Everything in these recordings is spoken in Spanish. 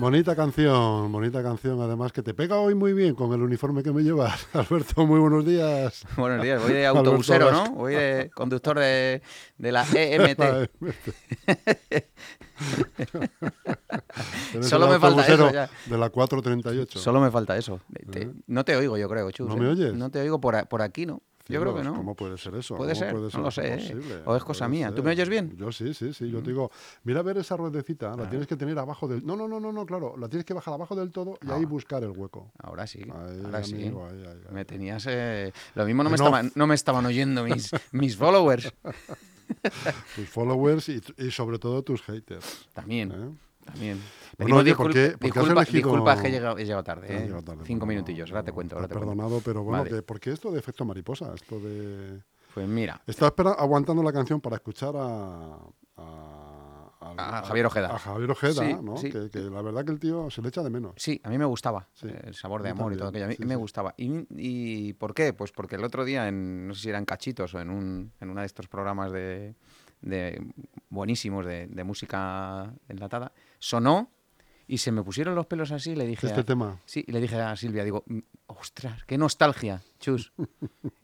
Bonita canción, bonita canción, además que te pega hoy muy bien con el uniforme que me llevas. Alberto, muy buenos días. Buenos días, voy de autobusero. ¿no? Voy de conductor de, de la E EMT. Eres Solo me falta eso ya. De la 438. Solo me falta eso. Te- no te oigo, yo creo, Chus. ¿No me oyes? No te oigo por, por aquí, ¿no? Yo creo que no. ¿Cómo puede ser eso? Puede ¿Cómo ser, no lo sé, ¿eh? posible? O es cosa Puede mía. ¿Tú me oyes bien? Mm. Yo sí, sí, sí. Yo te digo, mira a ver esa ruedecita, la tienes que tener abajo del... No, no, no, no, no, claro, la tienes que bajar abajo del todo y ahí Ah. buscar el hueco. Ahora sí, Ahí, ahora sí. amigo, ahí, ahí, ahí. Me tenías... eh, Lo mismo no me, No. estaban, no me estaban oyendo mis, mis followers. Tus followers y, y sobre todo tus haters. También, ¿eh? también. Bueno, Pedimos oye, ¿por qué- has disculpa, elegido- disculpa que he llegado, he llegado tarde. Has ¿eh? llegado tarde, Cinco bueno, minutillos, ahora te cuento. Ahora Te he cuento. perdonado, pero bueno, Vale. que, ¿por qué esto de efecto mariposa? Esto de... Pues mira, Estaba aguantando la canción para escuchar a... A, A Javier Ojeda. A Javier Ojeda, Sí, ¿no? sí. Que, que la verdad que el tío se le echa de menos. Sí, a mí me gustaba Sí, el sabor de amor y todo aquello. A mí me gustaba. ¿Y, y por qué? Pues porque el otro día, en, no sé si eran cachitos o en, un, en uno de estos programas de, de buenísimos de, de música enlatada, sonó y se me pusieron los pelos así y le dije... Este a- tema. Sí, y le dije a Silvia, digo, "Mm, ostras, qué nostalgia, chus.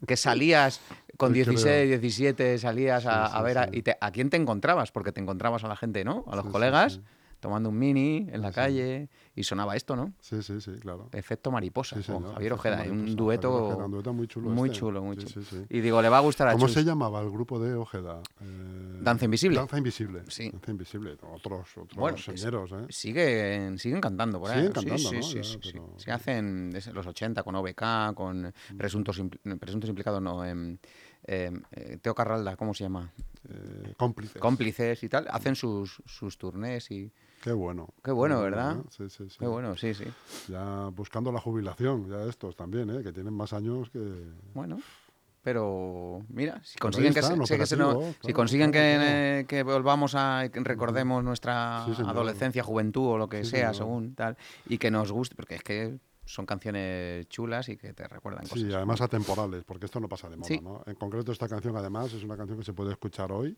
que salías con Sí, 16, creo. 17, salías a, Sí, a sí, ver a, y te- a quién te encontrabas, porque te encontrabas a la gente, ¿no? A los colegas. Tomando un mini en la calle y sonaba esto, ¿no? Sí, sí, sí, claro. Efecto mariposa, Sí, con Javier Ojeda, un Mariposa, dueto, Javier Ojeda, un dueto muy chulo muy este. chulo, muy chulo. Y digo, le va a gustar a ¿Cómo Chus. se llamaba el grupo de Ojeda? Eh, Danza Invisible. Danza Invisible. Sí. Danza Invisible. Otros, otros Bueno, señeros, ¿eh? Siguen, siguen cantando por ahí. Siguen cantando, sí, ¿no? sí, Ya, sí, Se hacen desde los 80 con OBK, con presuntos, impl- presuntos implicados, no, em, em, eh, Teo Carralda, ¿cómo se llama? Eh, cómplices. Cómplices y tal. Hacen sus, sus turnés y... Qué bueno. Qué bueno, ¿verdad? Sí, sí, sí. Qué bueno, sí, sí. Ya buscando la jubilación, ya estos también, ¿eh? Que tienen más años que... Bueno, pero mira, si consiguen que, se, que se no- operativos, si claro, consiguen claro, que, claro. que volvamos a que recordemos nuestra Sí, adolescencia, juventud o lo que Sí, sea, señor. según tal, y que nos guste, porque es que son canciones chulas y que te recuerdan cosas. Sí, además atemporales, porque esto no pasa de moda, Sí. ¿no? En concreto esta canción, además, es una canción que se puede escuchar hoy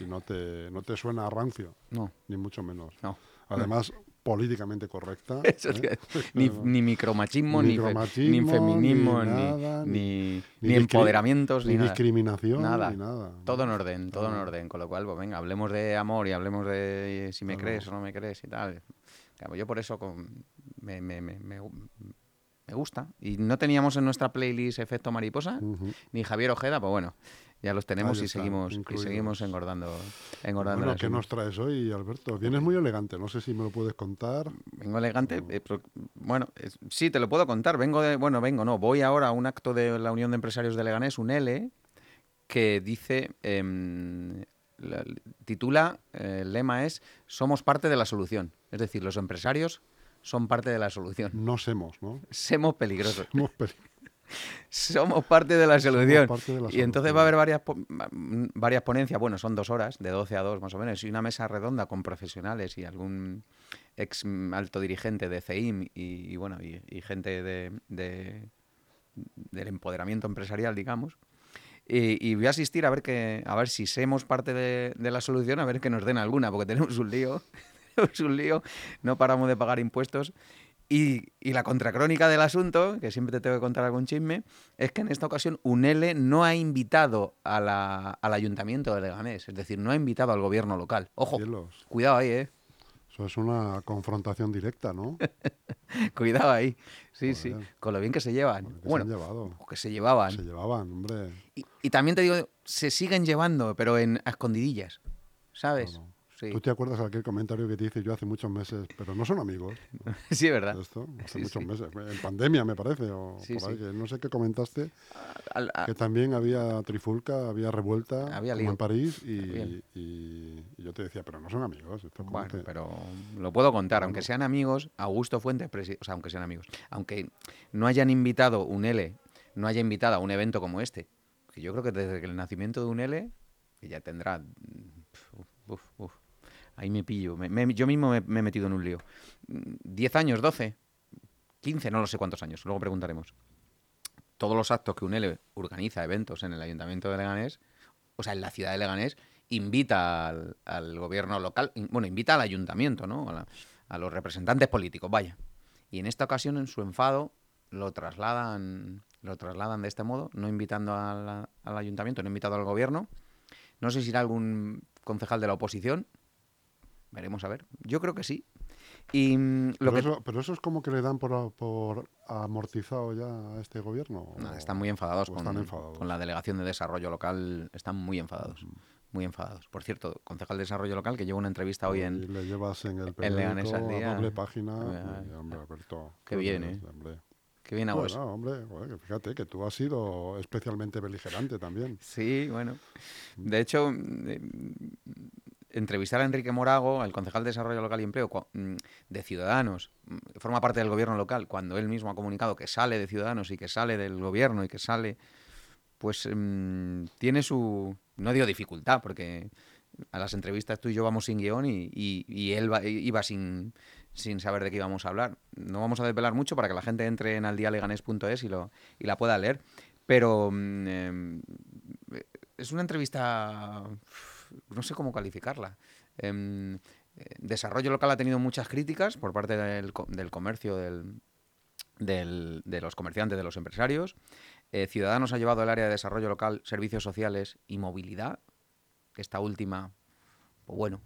y no te, no te suena a rancio, No, ni mucho menos. no. Además, políticamente correcta. Eso es ¿eh? ni, ni micromachismo, ni, fe- ni feminismo, ni nada, ni, empoderamientos, ni, nada. discriminación, Nada. ni nada. ¿no? Todo en orden, todo en orden. Con lo cual, pues venga, hablemos de amor y hablemos de si me Claro. crees o no me crees y tal. Claro, yo por eso con- me, me- me- me- me gusta. Y no teníamos en nuestra playlist Efecto Mariposa, ni Javier Ojeda, pues bueno, ya los tenemos y seguimos, y seguimos engordando. engordando Bueno, ¿qué nos traes hoy, Alberto? Vienes muy elegante, no sé si me lo puedes contar. Vengo elegante, eh, pero, bueno, sí, te lo puedo contar. Vengo de, bueno, vengo, no, voy ahora a un acto de la Unión de Empresarios de Leganés, un L, que dice, em, la- titula, eh, el lema es, somos parte de la solución. Es decir, los empresarios son parte de la solución. No semos, ¿no? Somos peligrosos. Somos peli- Somos parte de la solución. de la y entonces va a haber varias, mm, varias ponencias, bueno, son dos horas, de 12 a 2 más o menos, y una mesa redonda con profesionales y algún ex mm, alto dirigente de CEIM y, y, bueno, y, y gente de, de- del empoderamiento empresarial, digamos. Y, y voy a asistir a ver que a ver si somos parte de, de la solución, a ver que nos den alguna, porque tenemos un lío, tenemos un lío, no paramos de pagar impuestos. Y, y la contracrónica del asunto, que siempre te tengo que contar algún chisme, es que en esta ocasión UNELE no ha invitado a la- al ayuntamiento de Leganés, es decir, no ha invitado al gobierno local. Ojo, Cielos. cuidado ahí, ¿eh? Eso es una confrontación directa, ¿no? Cuidado ahí. Sí, sí, con lo bien que se llevan. Que se bueno, han llevado. o que se llevaban. Se llevaban, hombre. Y, y también te digo, se siguen llevando, pero en a escondidillas, ¿sabes? Claro. Sí. ¿Tú te acuerdas de aquel comentario que te hice yo hace muchos meses? Pero no son amigos. sí, ¿verdad? Esto, hace Sí, muchos sí. meses. En pandemia, me parece, o Sí, por ahí, que no sé qué comentaste. Al- a- Que también había trifulca, había revuelta Había como en París y, y- y yo te decía, pero no son amigos. Esto Bueno, que- pero lo puedo contar, aunque sean amigos, Augusto Fuentes, o sea, aunque sean amigos, aunque no hayan invitado un L, no haya invitado a un evento como este, que yo creo que desde el nacimiento de un L, que ya tendrá, uf, uf, uf, ahí me pillo, me- me- yo mismo me, he metido en un lío. Mm, ¿10 años, 12, 15, no lo sé cuántos años, luego preguntaremos. Todos los actos que un L organiza, eventos en el Ayuntamiento de Leganés, o sea, en la ciudad de Leganés, invita al, al gobierno local, bueno, invita al ayuntamiento, ¿no? A, los representantes políticos, vaya. Y en esta ocasión, en su enfado, lo trasladan, lo trasladan de este modo, no invitando a la- al ayuntamiento, no invitado al gobierno. No sé si irá algún concejal de la oposición. Veremos a ver. Yo creo que sí. Y mm, lo pero, que eso, pero eso es como que le dan por, por amortizado ya a este gobierno. Están muy enfadados, con, están enfadados. con la Delegación de Desarrollo Local. Están muy enfadados. Muy enfadados. Por cierto, concejal de Desarrollo Local, que llevo una entrevista hoy Y en... le llevas en el en periódico al día. a doble página. Y, hombre, Alberto, qué bien, ¿eh? hombre. Qué bien hago Bueno, eso. hombre, fíjate que tú has sido especialmente beligerante también. Sí, bueno. De hecho, eh, entrevistar a Enrique Morago, el concejal de Desarrollo Local y Empleo, mm, de Ciudadanos, mm, forma parte del gobierno local, cuando él mismo ha comunicado que sale de Ciudadanos y que sale del gobierno y que sale, pues mm, tiene su, no digo dificultad, porque a las entrevistas tú y yo vamos sin guion y, él iba sin, sin saber de qué íbamos a hablar. No vamos a desvelar mucho para que la gente entre en aldialeganes.es y, lo, y la pueda leer. Pero em, es una entrevista, no sé cómo calificarla. Em, eh, desarrollo local ha tenido muchas críticas por parte del, del comercio, del, del- de los comerciantes, de los empresarios. Eh, Ciudadanos ha llevado el área de desarrollo local, servicios sociales y movilidad. Esta última, pues bueno,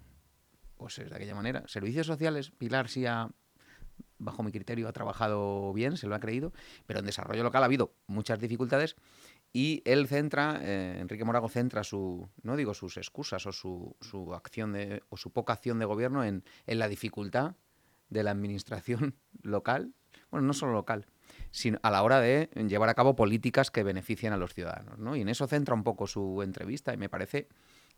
pues es de aquella manera. Servicios sociales, Pilar sí ha, bajo mi criterio, ha trabajado bien, se lo ha creído, pero en desarrollo local ha habido muchas dificultades y él centra, eh, Enrique Morago centra su, no digo sus excusas o su, su acción de, o su poca acción de gobierno en, en la dificultad de la administración local, bueno, no solo local, sino a la hora de llevar a cabo políticas que beneficien a los ciudadanos. ¿no? Y en eso centra un poco su entrevista y me parece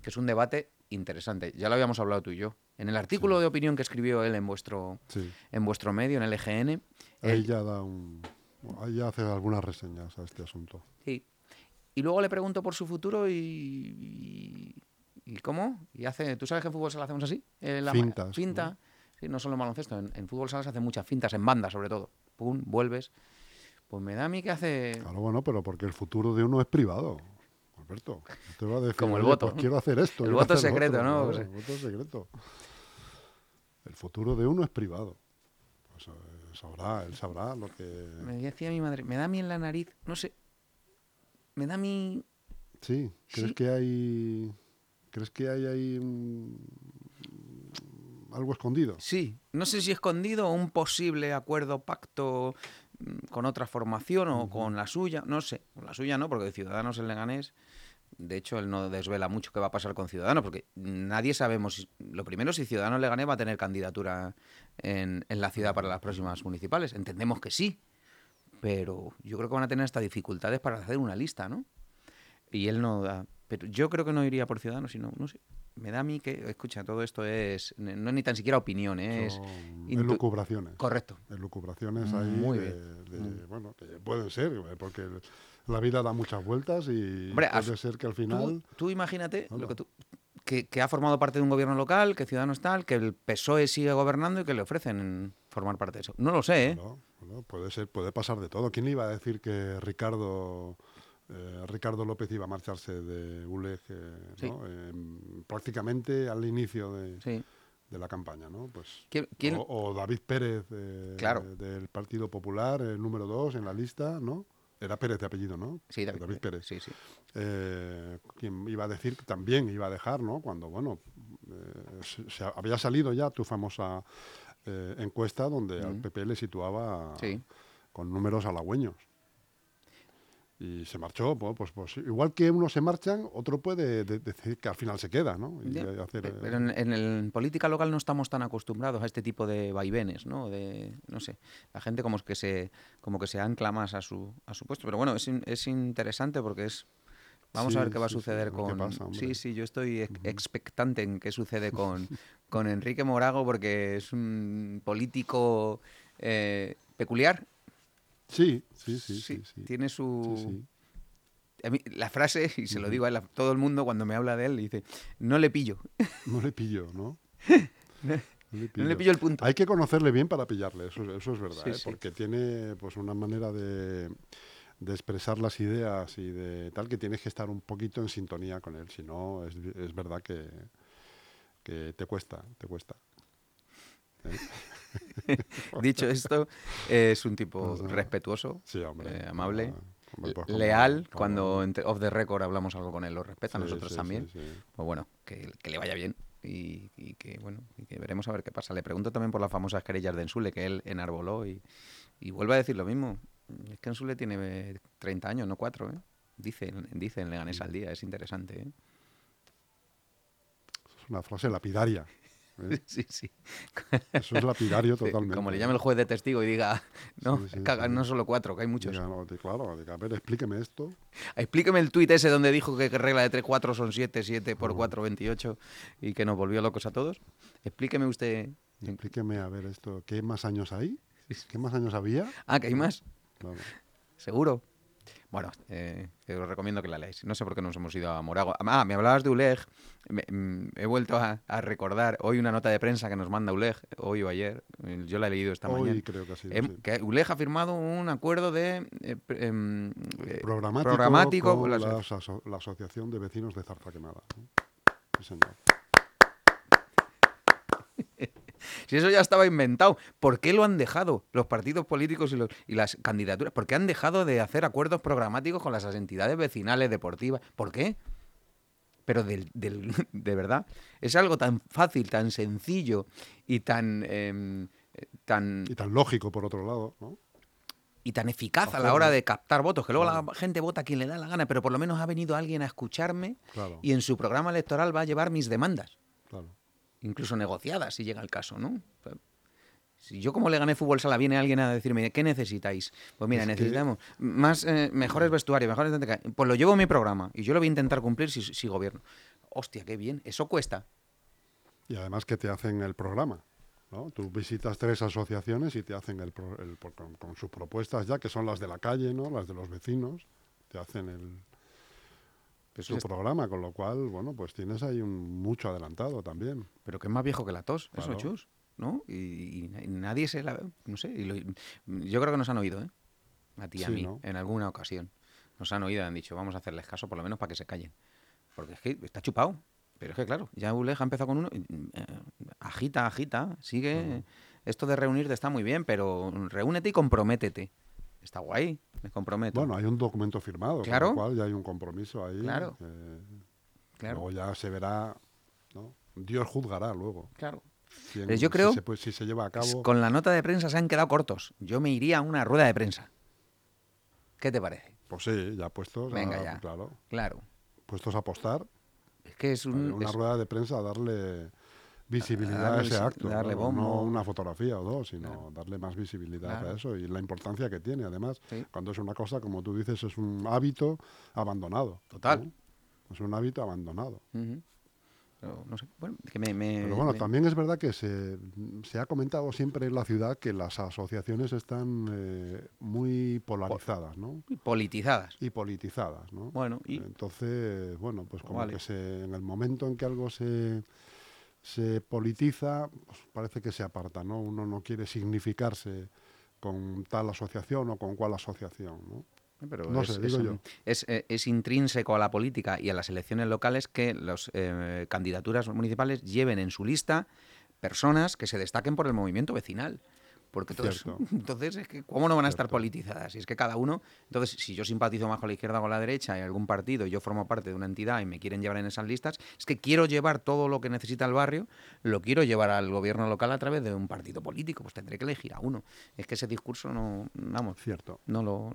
que es un debate interesante. Ya lo habíamos hablado tú y yo. En el artículo de opinión que escribió él en vuestro, Sí. en vuestro medio, en el EGN, Ahí él- ya da un. Ahí ya hace algunas reseñas a este asunto. Sí. Y luego le pregunto por su futuro y, y, ¿y cómo? Y hace, ¿tú sabes que en fútbol sala hacemos así? Eh, la Fintas, Finta. Sí, no solo en baloncesto, en, en fútbol sala se hacen muchas fintas, en banda sobre todo. Pum, vuelves. Pues me da a mí que hace... Claro, bueno, pero porque el futuro de uno es privado. Alberto, no te va a decir, Como el "Oye, voto, pues ¿no? quiero hacer esto. El voto secreto, otro". ¿no? Pues- el voto secreto. El futuro de uno es privado. Pues, eh, sabrá, él sabrá lo que... Me decía mi madre, me da a mí en la nariz, no sé. Me da a mí... Sí, ¿crees Sí. que hay... ¿Crees que hay ahí un- algo escondido? Sí, no sé si escondido o un posible acuerdo, pacto mm, con otra formación o con la suya, no sé. Con la suya no, porque de Ciudadanos en Leganés, de hecho, él no desvela mucho qué va a pasar con Ciudadanos, porque nadie sabemos, si- lo primero, si Ciudadanos Leganés va a tener candidatura en, en la ciudad para las próximas municipales. Entendemos que sí, pero yo creo que van a tener hasta dificultades para hacer una lista, ¿no? Y él no da... Pero yo creo que no iría por Ciudadanos, sino, no sé. Me da a mí que, escucha, todo esto es, no es ni tan siquiera opinión, es... Son elucubraciones. Correcto. Elucubraciones ahí Muy de, bien. de- bueno, que pueden ser, eh, porque la vida da muchas vueltas y Hombre, puede ser que al final... tú imagínate Hola. lo que tú, que, que ha formado parte de un gobierno local, que Ciudadanos tal, que el PSOE sigue gobernando y que le ofrecen formar parte de eso. No lo sé, ¿eh? Puede ser, puede pasar de todo. ¿Quién le iba a decir que Ricardo eh, Ricardo López iba a marcharse de ULEG eh, Sí. ¿no? Em, prácticamente al inicio de, Sí. de la campaña, ¿no? Pues ¿Quién- quién- o, o David Pérez eh, Claro. del Partido Popular, el número dos en la lista, ¿no? Era Pérez de apellido, ¿no? Sí, David, Pérez. Pérez. Sí, sí. Quien iba a decir que también iba a dejar, ¿no? Cuando, bueno, se, se había salido ya tu famosa eh, encuesta donde al Ujú. PP le situaba Sí. con números halagüeños. y se marchó. Pues, pues, pues igual que unos se marchan, otro puede de- decir que al final se queda, ¿no? Y Ya, hacer, eh, Pero en, en el política local no estamos tan acostumbrados a este tipo de vaivenes, ¿no? De, no sé, la gente como que se, como que se ancla más a su, a su puesto. Pero bueno, es, es interesante porque es... Vamos a ver qué va a sí, sí, suceder con... pasa, sí, sí, yo estoy ex- expectante en qué sucede con, con Enrique Morago porque es un político eh, peculiar. Sí, sí, sí. Tiene su... A mí, la frase, y se lo digo a, él, a todo el mundo cuando me habla de él, dice, no le pillo, No le pillo, ¿no? no No le pillo el punto. Hay que conocerle bien para pillarle, eso, eso es verdad, ¿eh? porque tiene pues una manera de, de expresar las ideas y de tal que tienes que estar un poquito en sintonía con él, si no es, es verdad que, que te cuesta, te cuesta. Dicho esto, es un tipo respetuoso, Sí, hombre. eh, amable, pues, leal. como- Cuando entre- off the record hablamos algo con él, lo respeta, Sí, nosotros sí, también. Pues bueno, que, que le vaya bien y, y que bueno, y que veremos a ver qué pasa. Le pregunto también por las famosas querellas de Ensule que él enarboló y, y vuelve a decir lo mismo. Es que Ensule tiene eh, 30 años, no 4, ¿eh? Dice, dice en Leganés al día, es interesante, ¿eh? Es una frase lapidaria. ¿eh? Sí, sí. Eso es lapidario totalmente. Como le llame el juez de testigo y diga, no, Sí, sí, caga, sí. no solo cuatro, que hay muchos. Diga, no, claro, diga, a ver, explíqueme esto. Explíqueme el tuit ese donde dijo que, regla de 3, 4 son 7, 7 Mm. por 4, 28 y que nos volvió locos a todos. Explíqueme usted. Explíqueme, a ver, esto, ¿qué más años hay? ¿Qué más años había? Ah, que hay más, Seguro. Bueno, eh, os recomiendo que la leáis. No sé por qué nos hemos ido a Morago. Ah, me hablabas de ULEG. Me- mm, he vuelto a, a recordar hoy una nota de prensa que nos manda ULEG, hoy o ayer. Yo la he leído esta Hoy mañana. creo que ha sido, Em, sí. que ULEG ha firmado un acuerdo de eh, em, eh, programático, programático con la, aso- la Asociación de Vecinos de Zarza Quemada. Sí, señor. Si eso ya estaba inventado, ¿por qué lo han dejado los partidos políticos y, los- y las candidaturas? ¿Por qué han dejado de hacer acuerdos programáticos con las entidades vecinales, deportivas? ¿Por qué? Pero del, del- de verdad, es algo tan fácil, tan sencillo y tan, em, eh, tan, Y tan lógico, por otro lado, ¿no? y tan eficaz a la hora de captar votos, que luego Claro. la gente vota a quien le da la gana, pero por lo menos ha venido alguien a escucharme Claro, y en su programa electoral va a llevar mis demandas claro. Incluso negociadas si llega el caso, ¿no? Sea, Si yo como le gané fútbol sala viene alguien a decirme, ¿qué necesitáis? Pues mira, Es que- necesitamos más eh, mejores vestuarios, mejores... Pues lo llevo en mi programa y yo lo voy a intentar cumplir si, si gobierno. Hostia, qué bien, eso cuesta. Y además que te hacen el programa. ¿no? Tú visitas tres asociaciones y te hacen el, pro- el con, con sus propuestas ya, que son las de la calle, ¿no? las de los vecinos, te hacen el, Pues su es- programa, con lo cual, bueno, pues tienes ahí un mucho adelantado también. Pero que es más viejo que la tos, eso, Claro. chus, ¿no? Y, nadie se la... No sé, y lo- yo creo que nos han oído, ¿eh? A ti y a mí, ¿no? en alguna ocasión. Nos han oído han dicho, vamos a hacerles caso por lo menos para que se callen. Porque es que está chupado. Pero es que, claro, ya Uleja ha empezado con uno. eh, agita, agita, sigue. Esto de reunirte está muy bien, pero reúnete y comprométete. Está guay, me comprometo. Bueno, hay un documento firmado, Claro. con lo cual ya hay un compromiso ahí. Claro. eh, claro, Luego ya se verá, ¿no? Dios juzgará luego. claro. quién- Pero yo si creo- se, si se lleva a cabo. Con la nota de prensa se han quedado cortos. Yo me iría a una rueda de prensa. ¿Qué te parece? Pues sí, ya puestos. Venga, a, ya. Claro. Claro. Puestos a apostar. Es que es un. una es- rueda de prensa a darle visibilidad a, ese acto. darle No una fotografía o dos, sino Claro. darle más visibilidad Claro. a eso y la importancia que tiene. Además, Sí. cuando es una cosa, como tú dices, es un hábito abandonado. Total. ¿no? Es un hábito abandonado. Pero, no sé. Bueno, que me. me- Pero bueno, me- también es verdad que se, se ha comentado siempre en la ciudad que las asociaciones están eh, muy polarizadas, ¿no? Politizadas. Y politizadas, ¿no? Bueno, y. Entonces, bueno, pues como Vale. que se, en el momento en que algo se, se politiza, pues parece que se aparta, ¿no? Uno no quiere significarse con tal asociación o con cual asociación, ¿no? Pero No es, sé, digo es, yo. Es, eh, es intrínseco a la política y a las elecciones locales que las candidaturas municipales lleven en su lista personas que se destaquen por el movimiento vecinal. Porque todos, entonces, es que, ¿cómo no van a estar politizadas? Y es que cada uno, entonces, si yo simpatizo más con la izquierda o con la derecha y algún partido y yo formo parte de una entidad y me quieren llevar en esas listas, es que quiero llevar todo lo que necesita el barrio, lo quiero llevar al gobierno local a través de un partido político, pues tendré que elegir a uno. Es que ese discurso no, vamos, Cierto. no lo.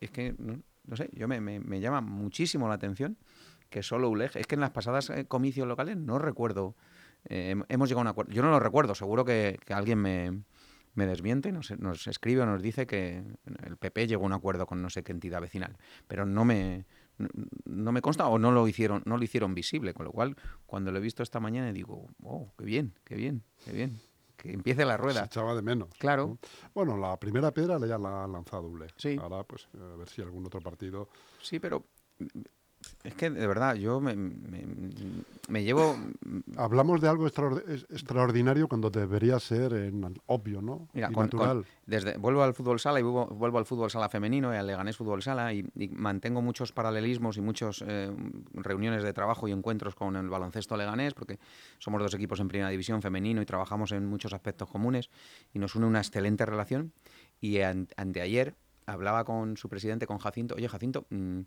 Es que no, no sé, yo me, me- me llama muchísimo la atención que solo ULEG, es que en las pasadas eh, comicios locales no recuerdo, eh, hem- hemos llegado a un acuerdo, yo no lo recuerdo, seguro que, que alguien me, me desmiente, nos, nos escribe o nos dice que el PP llegó a un acuerdo con no sé qué entidad vecinal, pero no me, no, me consta o no lo hicieron, no lo hicieron visible, con lo cual cuando lo he visto esta mañana digo, oh, qué bien, qué bien, qué bien, que empiece la Se rueda. echaba de menos. Claro. ¿no? Bueno, la primera piedra ya la ha lanzado ULE. Sí. Ahora, pues, a ver si algún otro partido... Sí, pero es que de verdad yo me, me- me llevo Hablamos de algo extraordinario cuando debería ser en- obvio, ¿no? Mira, y con- con- natural. desde vuelvo al fútbol sala y vuelvo, vuelvo al fútbol sala femenino y al Leganés fútbol sala y, y mantengo muchos paralelismos y muchas reuniones de trabajo y encuentros con el baloncesto leganés porque somos dos equipos en primera división femenino y trabajamos en muchos aspectos comunes y nos une una excelente relación y an- anteayer hablaba con su presidente con Jacinto oye Jacinto mm,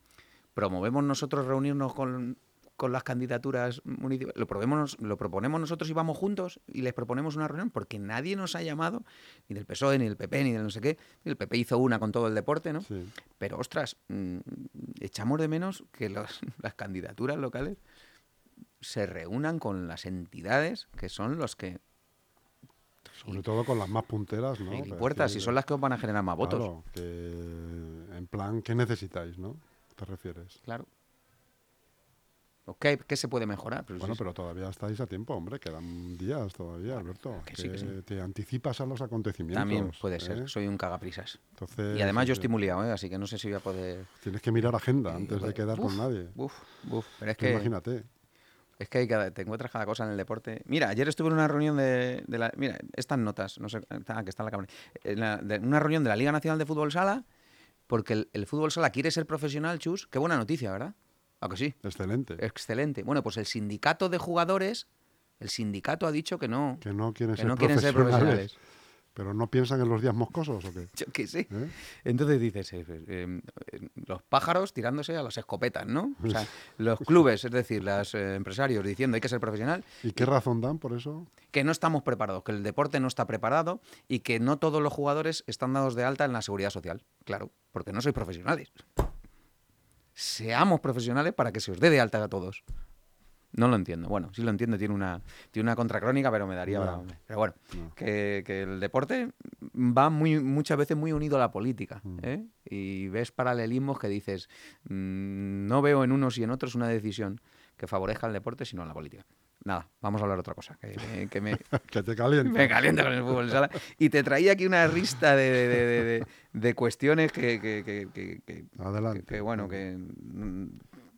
promovemos nosotros reunirnos con con las candidaturas municipales, lo, probemos- lo proponemos nosotros y vamos juntos y les proponemos una reunión porque nadie nos ha llamado, ni del PSOE, ni del PP, ni del no sé qué. El PP hizo una con todo el deporte, ¿no? Sí. Pero, ostras, mm, echamos de menos que los- las candidaturas locales se reúnan con las entidades que son los que... Sobre todo con las más punteras, ¿no? y puertas, y son las que os van a generar más votos. Claro, que en plan, ¿qué necesitáis, no? ¿Te refieres? Claro. ¿O qué, se puede mejorar? Pero Bueno, sí, pero todavía estáis a tiempo, hombre, quedan días todavía, Alberto. que sí, que sí. Te anticipas a los acontecimientos. También puede ¿eh? ser, soy un cagaprisas. Entonces, Y además yo eh, estoy muy liado, ¿eh? así que no sé si voy a poder... Tienes que mirar agenda Eh, antes de uf, quedar con nadie. Uf, uf, pero es Tú que... Imagínate. Es que hay cada- te encuentras cada cosa en el deporte. Mira, ayer estuve en una reunión de, de la. Mira, estas notas, no sé, ah, que está en la cámara. En la- de una reunión de la Liga Nacional de Fútbol Sala, porque el, el fútbol sala quiere ser profesional, Chus. Qué buena noticia, ¿verdad? ¿A que sí? Excelente. Excelente. Bueno, pues el sindicato de jugadores, el sindicato ha dicho que no, que no quieren que ser no quieren ser profesionales. Pero no piensan en los días moscosos o qué. Yo qué sé. ¿Eh? Entonces dices, eh, eh, los pájaros tirándose a las escopetas, ¿no? O sea, los clubes, es decir, los empresarios diciendo hay que ser profesional ¿Y qué razón dan por eso? que no estamos preparados, que el deporte no está preparado y que no todos los jugadores están dados de alta en la seguridad social. Claro, porque no sois profesionales. Seamos profesionales para que se os dé de alta a todos. No lo entiendo. Bueno, sí lo entiendo, tiene una, tiene una contracrónica, pero me daría No. Pero bueno, No. que, que el deporte va muy, muchas veces muy unido a la política. Mm. ¿eh? Y ves paralelismos que dices, mm, no veo en unos y en otros una decisión que favorezca al deporte, sino a la política. Nada, vamos a hablar de otra cosa, que, que- que me, que te calienta. me calienta con el fútbol sala. Y te traía aquí una lista de, de- de- cuestiones que, que- Adelante. que- que, bueno, que...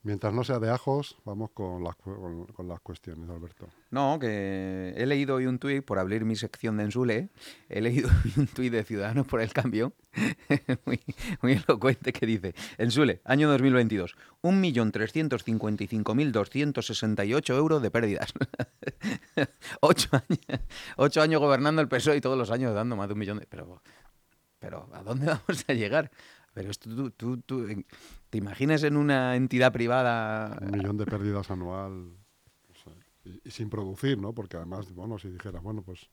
Mientras no sea de ajos, vamos con las, con, con las cuestiones, Alberto. No, que he leído hoy un tuit, por abrir mi sección de Ensule, he leído un tuit de Ciudadanos por el Cambio, muy, muy elocuente, que dice, Ensule, año 2022, 1.355.268 euros de pérdidas. ocho, años, ocho años gobernando el PSOE y todos los años dando más de un millón de... Pero, pero ¿a dónde vamos a llegar? Pero esto tú, tú, ¿te imaginas en una entidad privada? Un millón de pérdidas anual. no sé, y, y sin producir, ¿no? Porque además, bueno, si dijeras, bueno, pues.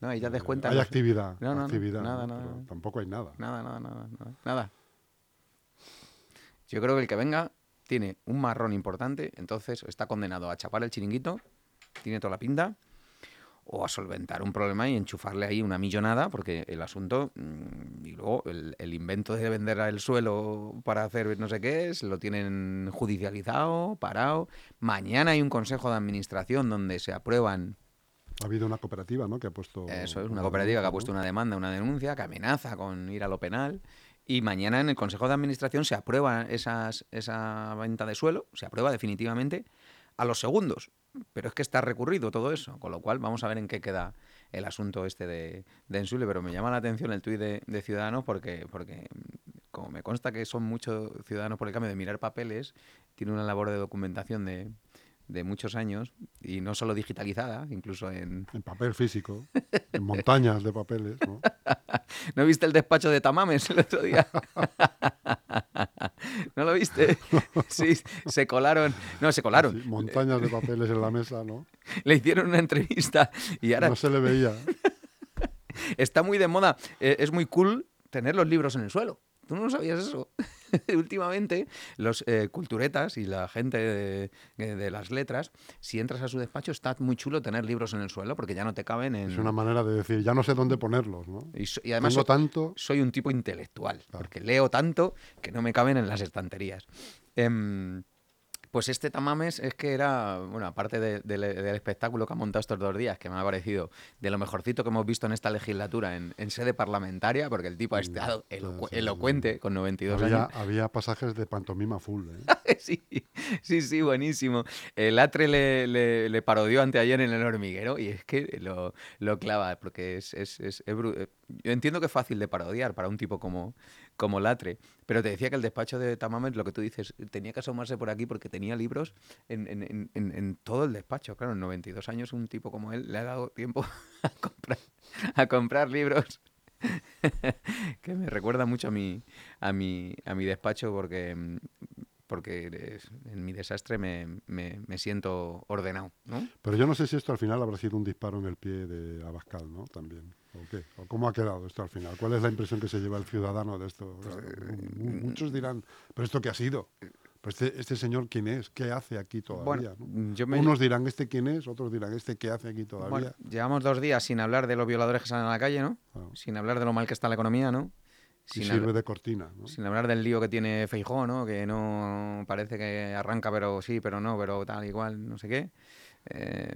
No, y ya eh, descuentas. Hay los- actividad. No, no, no, actividad nada, ¿no? nada, Pero nada. tampoco hay nada. Nada, nada, nada, nada, nada. Yo creo que el que venga tiene un marrón importante, entonces está condenado a chapar el chiringuito, tiene toda la pinta, o a solventar un problema y enchufarle ahí una millonada, porque el asunto, mm, y luego el, el invento de vender el suelo para hacer no sé qué, se lo tienen judicializado, parado. Mañana hay un consejo de administración donde se aprueban Ha habido una cooperativa, ¿no? Que ha puesto. eso es, una cooperativa que ha puesto una demanda, una denuncia, que amenaza con ir a lo penal. Y mañana en el Consejo de Administración se aprueba esas, esa venta de suelo, se aprueba definitivamente a los segundos. Pero es que está recurrido todo eso, con lo cual vamos a ver en qué queda el asunto este de, de Ensule. Pero me llama la atención el tuit de, de Ciudadanos porque, porque, como me consta que son muchos ciudadanos por el cambio de mirar papeles, tiene una labor de documentación de, de muchos años y no solo digitalizada, incluso en, En papel físico, en montañas de papeles, ¿no? ¿No viste el despacho de Tamames el otro día? ¿No lo viste? Sí, se colaron. No, se colaron. Sí, montañas de papeles en la mesa, ¿no? Le hicieron una entrevista y ahora No se le veía. está muy de moda. eh, es muy cool tener los libros en el suelo. ¿Tú no sabías eso? últimamente los eh, culturetas y la gente de, de las letras, si entras a su despacho, está muy chulo tener libros en el suelo porque ya no te caben en... Es una manera de decir, ya no sé dónde ponerlos, ¿no? Y, so- y además Tengo so- tanto... soy un tipo intelectual, Claro. porque leo tanto que no me caben en las estanterías. Em, pues este Tamames es que era, bueno, aparte de- de- del espectáculo que ha montado estos dos días, que me ha parecido de lo mejorcito que hemos visto en esta legislatura en, en sede parlamentaria, porque el tipo ha estado elocuente con 92 Había, años. había pasajes de pantomima full, ¿eh? sí, sí, sí, buenísimo. El Atre le, le- le parodió anteayer en el hormiguero y es que lo, lo clava, porque es, es- es- eh, Yo entiendo que es fácil de parodiar para un tipo como, como Latre, pero te decía que el despacho de Tamames, lo que tú dices, tenía que asomarse por aquí porque tenía libros en, en- en- en- todo el despacho. Claro, en 92 años un tipo como él le ha dado tiempo a comprar, a comprar libros. que me recuerda mucho a mi, a mi, a mi despacho porque, porque en mi desastre me, me- me siento ordenado, ¿no? Pero yo no sé si esto al final habrá sido un disparo en el pie de Abascal, ¿no? También. ¿O qué? ¿O cómo ha quedado esto al final? ¿Cuál es la impresión que se lleva el ciudadano de esto? Mu- mu- Muchos dirán, ¿pero esto qué ha sido? Pues este, este señor quién es? ¿Qué hace aquí todavía? Bueno, no? yo me- Unos dirán, ¿este quién es? Otros dirán, ¿este qué hace aquí Bueno, todavía? llevamos dos días sin hablar de los violadores que salen a la calle, ¿no? Claro. Sin hablar de lo mal que está la economía, ¿no? Y Sin, sirve habla- de cortina, ¿no? sin hablar del lío que tiene Feijó, ¿no? Que no parece que arranca, pero sí, pero no, pero tal igual, no sé qué. Eh,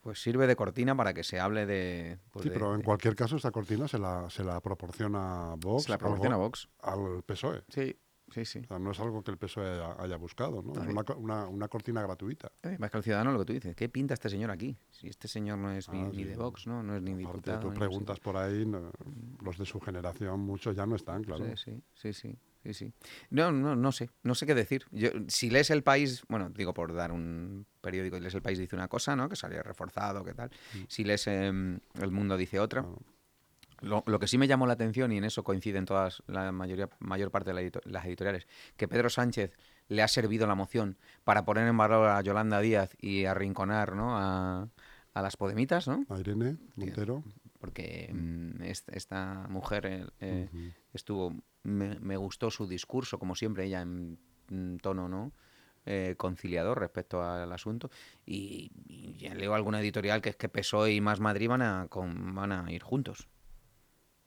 pues sirve de cortina para que se hable de... pues sí, de- pero en de- cualquier caso esta cortina se la, se la proporciona Vox se la al proporciona go- Vox. al PSOE. Sí, sí, sí. O sea, no es algo que el PSOE haya, haya buscado, ¿no? Es una, una- una cortina gratuita. Eh, Más que el ciudadano lo que tú dices, ¿qué pinta este señor aquí? Si este señor no es ni, Ah, ni sí. de Vox, ¿no? No es ni Aparte, diputado. tú ni no sé preguntas por ahí, no- los de su generación, muchos ya no están, claro. Sí, sí, sí, sí, sí, sí. No, no, no sé, no sé qué decir. Yo, si lees El País, bueno, digo por dar un periódico y lees El País dice una cosa, ¿no? Que sale reforzado, que tal. Si lees em, El Mundo dice otra. Claro. Lo, lo que sí me llamó la atención, y en eso coinciden todas, la mayoría, mayor parte de la edito- las editoriales, que Pedro Sánchez le ha servido la moción para poner en valor a Yolanda Díaz y arrinconar, ¿no? A, a las Podemitas, ¿no? A Irene Montero. Porque mm, est- esta mujer eh, eh, Ujú. estuvo me, me gustó su discurso como siempre ella en, en tono no Eh, conciliador respecto al asunto. Y, y ya leo alguna editorial que es que PSOE y más Madrid van a con- van a ir juntos.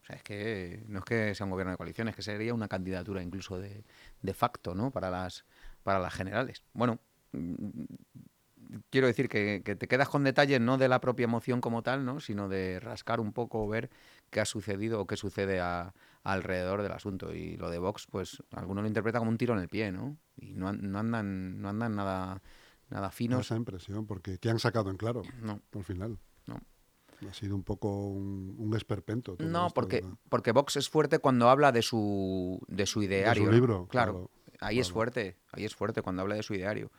O sea es que no es que sea un gobierno de coalición es que sería una candidatura incluso de, de facto no para las para las generales. Bueno quiero decir que, que te quedas con detalles no de la propia emoción como tal, ¿no? sino de rascar un poco, ver qué ha sucedido o qué sucede a- alrededor del asunto. Y lo de Vox, pues alguno lo interpreta como un tiro en el pie, ¿no? Y no, an- no andan, no andan nada, nada Da finos. esa impresión, porque ¿qué han sacado en claro No, al final? no. Ha sido un poco un, un esperpento. No, esto, porque, ¿verdad? porque Vox es fuerte cuando habla de su, de su ideario. ¿no? libro, Claro, claro, ahí es fuerte, ahí es fuerte cuando habla de su ideario.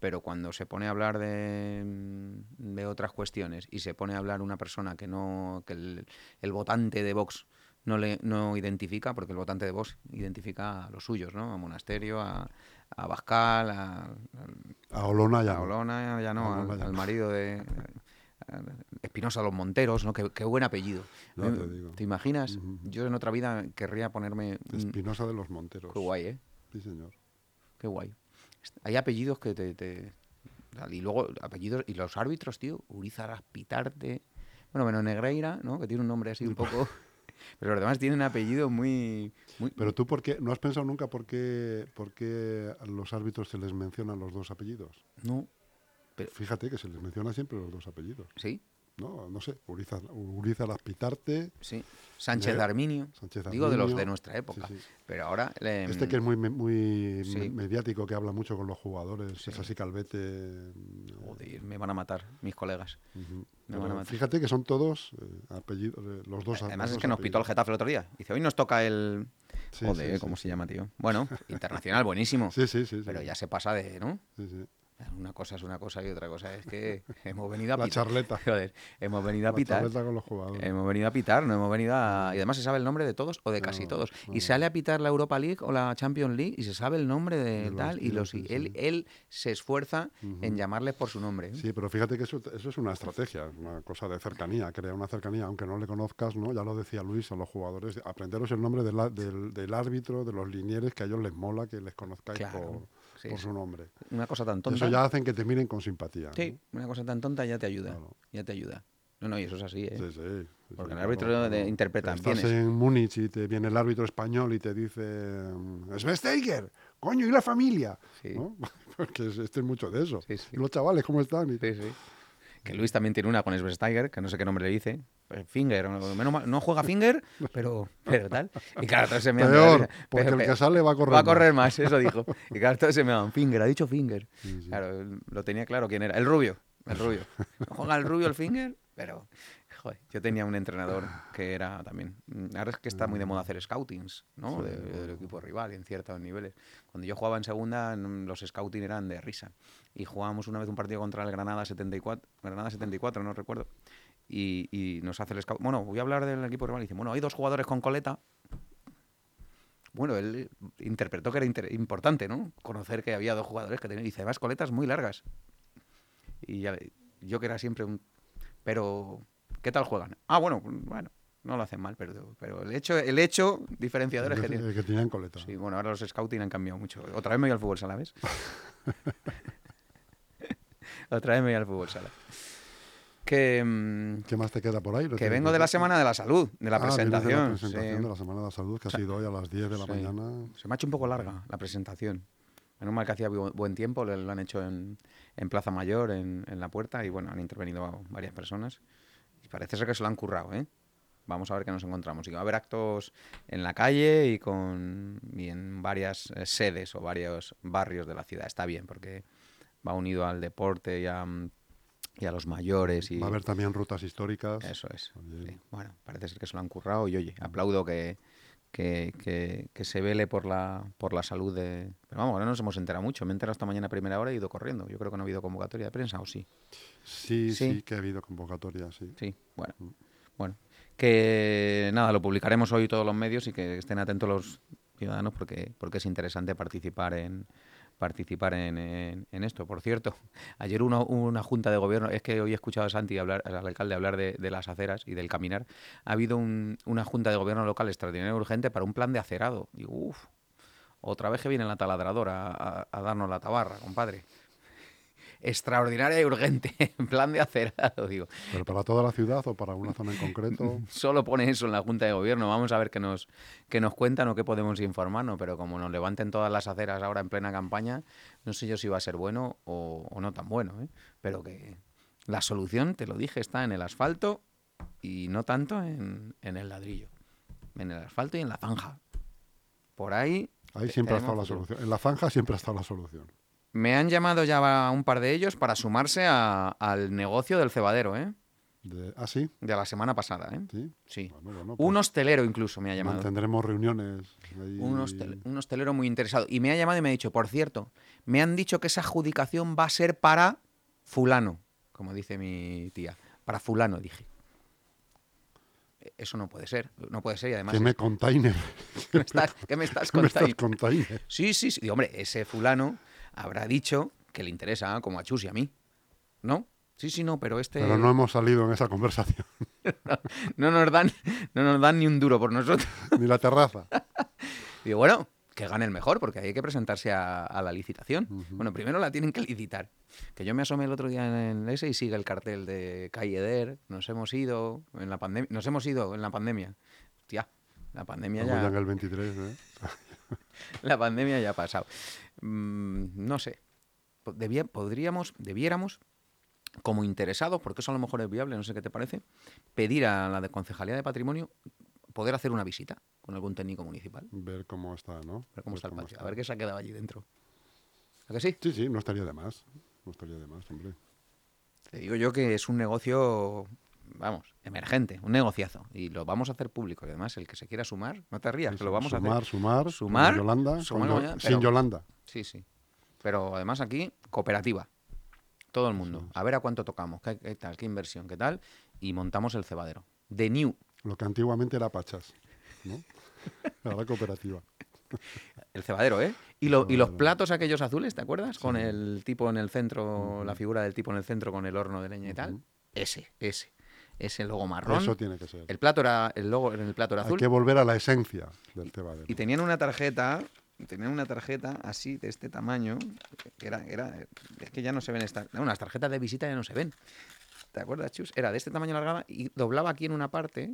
Pero cuando se pone a hablar de, mm, de otras cuestiones y se pone a hablar una persona que no, que el, el votante de Vox no le no identifica, porque el votante de Vox identifica a los suyos, ¿no? A Monasterio, a, a Bascal, a, A Olona ya. a. Olona, ya no, al, ya marido de Espinosa Los Monteros, ¿no? Qué, qué buen apellido. Ya te digo. imaginas? Yo en otra vida querría ponerme... Espinosa de los Monteros. Qué guay, ¿eh? Sí, señor. Qué guay. Hay apellidos que te... te- y luego apellidos... Y los árbitros, tío. Urizar Pitarte... Bueno, bueno, Negreira, ¿no? Que tiene un nombre así un poco... Pero los demás tienen apellidos muy... muy Pero tú, por qué, ¿no has pensado nunca por qué, por qué a los árbitros se les mencionan los dos apellidos? No. Pero- Fíjate que se les menciona siempre los dos apellidos. Sí, No, no sé, Urizar, Urizar Aspitarte, sí. Sánchez Ne- Darminio. Sánchez Digo de los Arminio. de nuestra época. Sí, sí. Pero ahora... le- Este que es muy, muy Sí. mediático, que habla mucho con los jugadores, es así Calvete. Joder, me van a matar mis colegas. Ujú. Me van a Pero matar. Fíjate que son todos eh, apellidos, eh, los dos Además es que nos pitó el. Getafe el otro día. Dice, hoy nos toca el... Joder, ¿cómo se llama, tío? Bueno, internacional, buenísimo. Sí, sí, sí. sí. Pero ya se pasa de, ¿no? Sí, sí. Una cosa es una cosa y otra cosa es que hemos venido a La pitar. charleta. Joder, hemos venido a La pitar. charleta con los jugadores. Hemos venido a pitar, no hemos venido a... Y además se sabe el nombre de todos o de casi No, todos. no, Y sale a pitar la Europa League o la Champions League y se sabe el nombre de, De los tal. Y los, sí, él, sí. él se esfuerza en llamarles por su nombre. ¿eh? Sí, pero fíjate que eso, eso es una estrategia, una cosa de cercanía, crea una cercanía, aunque no le conozcas, ¿no? Ya lo decía Luis a los jugadores, aprenderos el nombre del árbitro, de los linieres, que a ellos les mola que les conozcáis Claro, por, sí, por su nombre. Una cosa tan tonta. Eso ya hacen que te miren con simpatía. Sí, una cosa tan tonta ya te ayuda. Claro. Ya te ayuda. No, no, y eso es así, ¿eh? Sí, sí, sí, Porque el árbitro claro. de- interpreta Estás bienes. en Múnich y te viene el árbitro español y te dice, Svesteiger, coño, ¿y la familia? Sí. ¿No? Porque es- este es mucho de eso. Sí, sí. ¿Y los chavales cómo están? Y- Sí, sí. Que Luis también tiene una con Svesteiger, que no sé qué nombre le dice. Eh, Finger, no, menos mal- no juega Finger, pero, pero tal. Y claro, todos se me Peor, porque el que sale va a correr Va a más. correr más, eso dijo. Y claro, todos se me dan Finger, ha dicho Finger. Sí, sí. Claro, lo tenía claro quién era. El rubio, el rubio. No juega el rubio el Finger, pero... Joder, yo tenía un entrenador que era también... mm, Ahora es que está muy de moda hacer scoutings, ¿no? Sí, De- del equipo rival en ciertos niveles. Cuando yo jugaba en segunda, mm, los scouting eran de risa. Y jugábamos una vez un partido contra el Granada 74, Granada 74, no recuerdo. Y, y nos hace el scout... Bueno, voy a hablar del equipo rival. Y dice, bueno, hay dos jugadores con coleta. Bueno, él interpretó que era inter- importante, ¿no? Conocer que había dos jugadores que tenían... Y dice, además, coletas muy largas. Y ya yo que era siempre un... Pero, ¿qué tal juegan? Ah, bueno, bueno, no lo hacen mal, pero, pero el hecho, el hecho diferenciador es que que coleta. Sí, bueno, ahora los scouting han cambiado mucho. Otra vez me voy al fútbol sala, ¿ves? Otra vez me voy al fútbol sala. Que, mm, ¿Qué más te queda por ahí? ¿Lo que vengo de la semana de la salud, de la Ah, presentación. De la presentación sí. de la Semana de la Salud, que ha sido hoy a las 10 de la Sí. mañana. Se me ha hecho un poco larga la presentación. Menos mal que hacía bu- buen tiempo, lo, lo han hecho en, en Plaza Mayor, en, en la puerta, y bueno, han intervenido varias personas. Y parece ser que se lo han currado, ¿eh? Vamos a ver qué nos encontramos. Y va a haber actos en la calle y, con, y en varias eh, sedes o varios barrios de la ciudad. Está bien, porque va unido al deporte y a, mm, y a los mayores. Y Va a haber también rutas históricas. Eso es. Sí. Bueno, parece ser que se lo han currado y oye, aplaudo que, que, que- que se vele por la, por la salud de... Pero vamos, ahora no nos hemos enterado mucho. Me he enterado esta mañana a primera hora y he ido corriendo. Yo creo que no ha habido convocatoria de prensa, ¿o sí? Sí, Sí. sí, que ha habido convocatoria, sí. Sí, bueno. Mm. Bueno, que nada, lo publicaremos hoy todos los medios y que estén atentos los ciudadanos porque, porque es interesante participar en participar en, esto. Por cierto, ayer hubo una, junta de gobierno, es que hoy he escuchado a Santi hablar, al alcalde hablar de, las aceras y del caminar. Ha habido un- una junta de gobierno local extraordinaria urgente para un plan de acerado. Digo, uff, otra vez que viene la taladradora a darnos la tabarra, compadre. Extraordinaria y urgente, en plan de acerado, digo. ¿Pero para toda la ciudad o para una zona en concreto? Solo pone eso en la Junta de Gobierno. Vamos a ver qué nos, qué nos cuentan o qué podemos informarnos. Pero como nos levanten todas las aceras ahora en plena campaña, no sé yo si va a ser bueno o, o no tan bueno. ¿eh? Pero que la solución, te lo dije, está en el asfalto y no tanto en, en el ladrillo. En el asfalto y en la zanja. Por ahí. Ahí siempre ha estado la solución. En la zanja siempre ha estado la solución. Me han llamado ya un par de ellos para sumarse a- al negocio del cebadero, ¿eh? De, ah, sí, De la semana pasada, ¿eh? sí. Sí. Bueno, bueno, pues Un hostelero incluso me ha llamado. mantendremos reuniones. ahí. Un, hostel- un hostelero muy interesado. Y me ha llamado y me ha dicho, por cierto, me han dicho que esa adjudicación va a ser para fulano, como dice mi tía. Para fulano, dije. E- Eso no puede ser, no puede ser y además... ¿Qué me es- container? ¿qué me estás, qué me estás ¿Qué me estás container? Sí, sí, sí. Digo, hombre, ese fulano habrá dicho que le interesa como a Chus y a mí. ¿No? Sí, sí, no, pero este... Pero no hemos salido en esa conversación. no nos dan, no nos dan ni un duro por nosotros. Ni la terraza. Digo, bueno, que gane el mejor, porque hay que presentarse a, a la licitación. Bueno, primero la tienen que licitar. Que yo me asomé el otro día en ese y sigue el cartel de Calle Der. Nos hemos ido en la pandemia. Nos hemos ido en la pandemia. Hostia, la pandemia Estamos ya en ya, el 23, ¿eh? la pandemia ya ha pasado. Mm, no sé. Debía- podríamos, debiéramos, como interesados, porque eso a lo mejor es viable, no sé qué te parece, pedir a la de Concejalía de Patrimonio poder hacer una visita con algún técnico municipal. Ver cómo está, ¿no? Ver cómo Ver está el patio, está. a ver qué se ha quedado allí dentro. ¿A que sí? Sí, sí, no estaría de más. No estaría de más, hombre. Te digo yo que es un negocio, vamos, emergente, un negociazo. Y lo vamos a hacer público. Y además, el que se quiera sumar, no te rías, que lo vamos sumar, a hacer. Sumar, Sumar, Yolanda. sumar con con Yo- Yo- sin Yolanda. Sí, sí. pero además aquí cooperativa. Todo el mundo. A ver a cuánto tocamos, qué, qué tal, qué inversión, qué tal. Y montamos el cebadero. De New. Lo que antiguamente era Pachas, ¿no? Ahora cooperativa. El cebadero, ¿eh? Y, lo- y los platos aquellos azules, ¿te acuerdas? Con el tipo en el centro, la figura del tipo en el centro con el horno de leña y tal. Ese, ese. Ese logo marrón. Eso tiene que ser. El plato era, el logo en el plato era Hay azul. que volver a la esencia del cebadero. Y tenían una tarjeta, tenían una tarjeta así, de este tamaño, que era, era, es que ya no se ven estas, las tarjetas de visita ya no se ven. ¿Te acuerdas, Chus? Era de este tamaño alargada y doblaba aquí en una parte,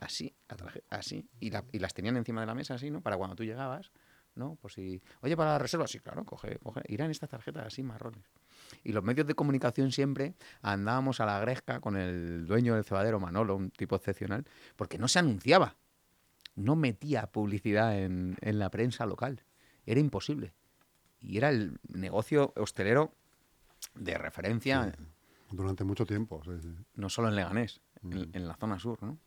así, así, y las tenían encima de la mesa así, ¿no? Para cuando tú llegabas, ¿no? Pues si, oye, para la reserva, sí, claro, coge, coge, irán estas tarjetas así marrones. Y los medios de comunicación siempre andábamos a la gresca con el dueño del cebadero, Manolo, un tipo excepcional, porque no se anunciaba no metía publicidad en, en la prensa local. Era imposible. Y era el negocio hostelero de referencia, Durante mucho tiempo, sí, sí. no solo en Leganés, en, Mm. en la zona sur, ¿no?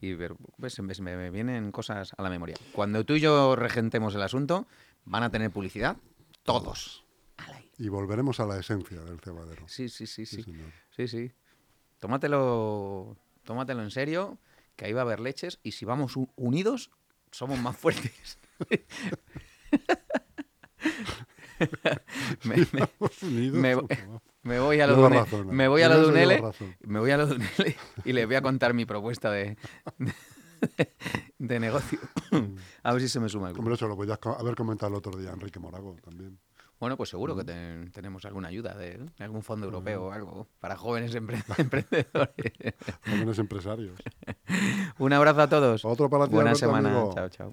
Y pues, me, me- vienen cosas a la memoria. Cuando tú y yo regentemos el asunto, van a tener publicidad todos. Y volveremos a la esencia del cebadero. Sí, sí, sí, Sí, sí. Sí, sí. Tómatelo, tómatelo en serio, que ahí va a haber leches y si vamos unidos, somos más fuertes. me, me- Unidos, me- me voy a lo de me voy a lo de Unele, razón. me voy a lo de y les voy a contar mi propuesta de, de, de negocio. a ver si se me suma algo. Hombre, eso lo podías haber comentado el otro día Enrique Morago también. Bueno, pues seguro que ten- tenemos alguna ayuda de algún fondo europeo o algo para jóvenes empre- emprendedores. Jóvenes empresarios. Un abrazo a todos. Otro para ti, Buena semana. amigo. Chao, chao.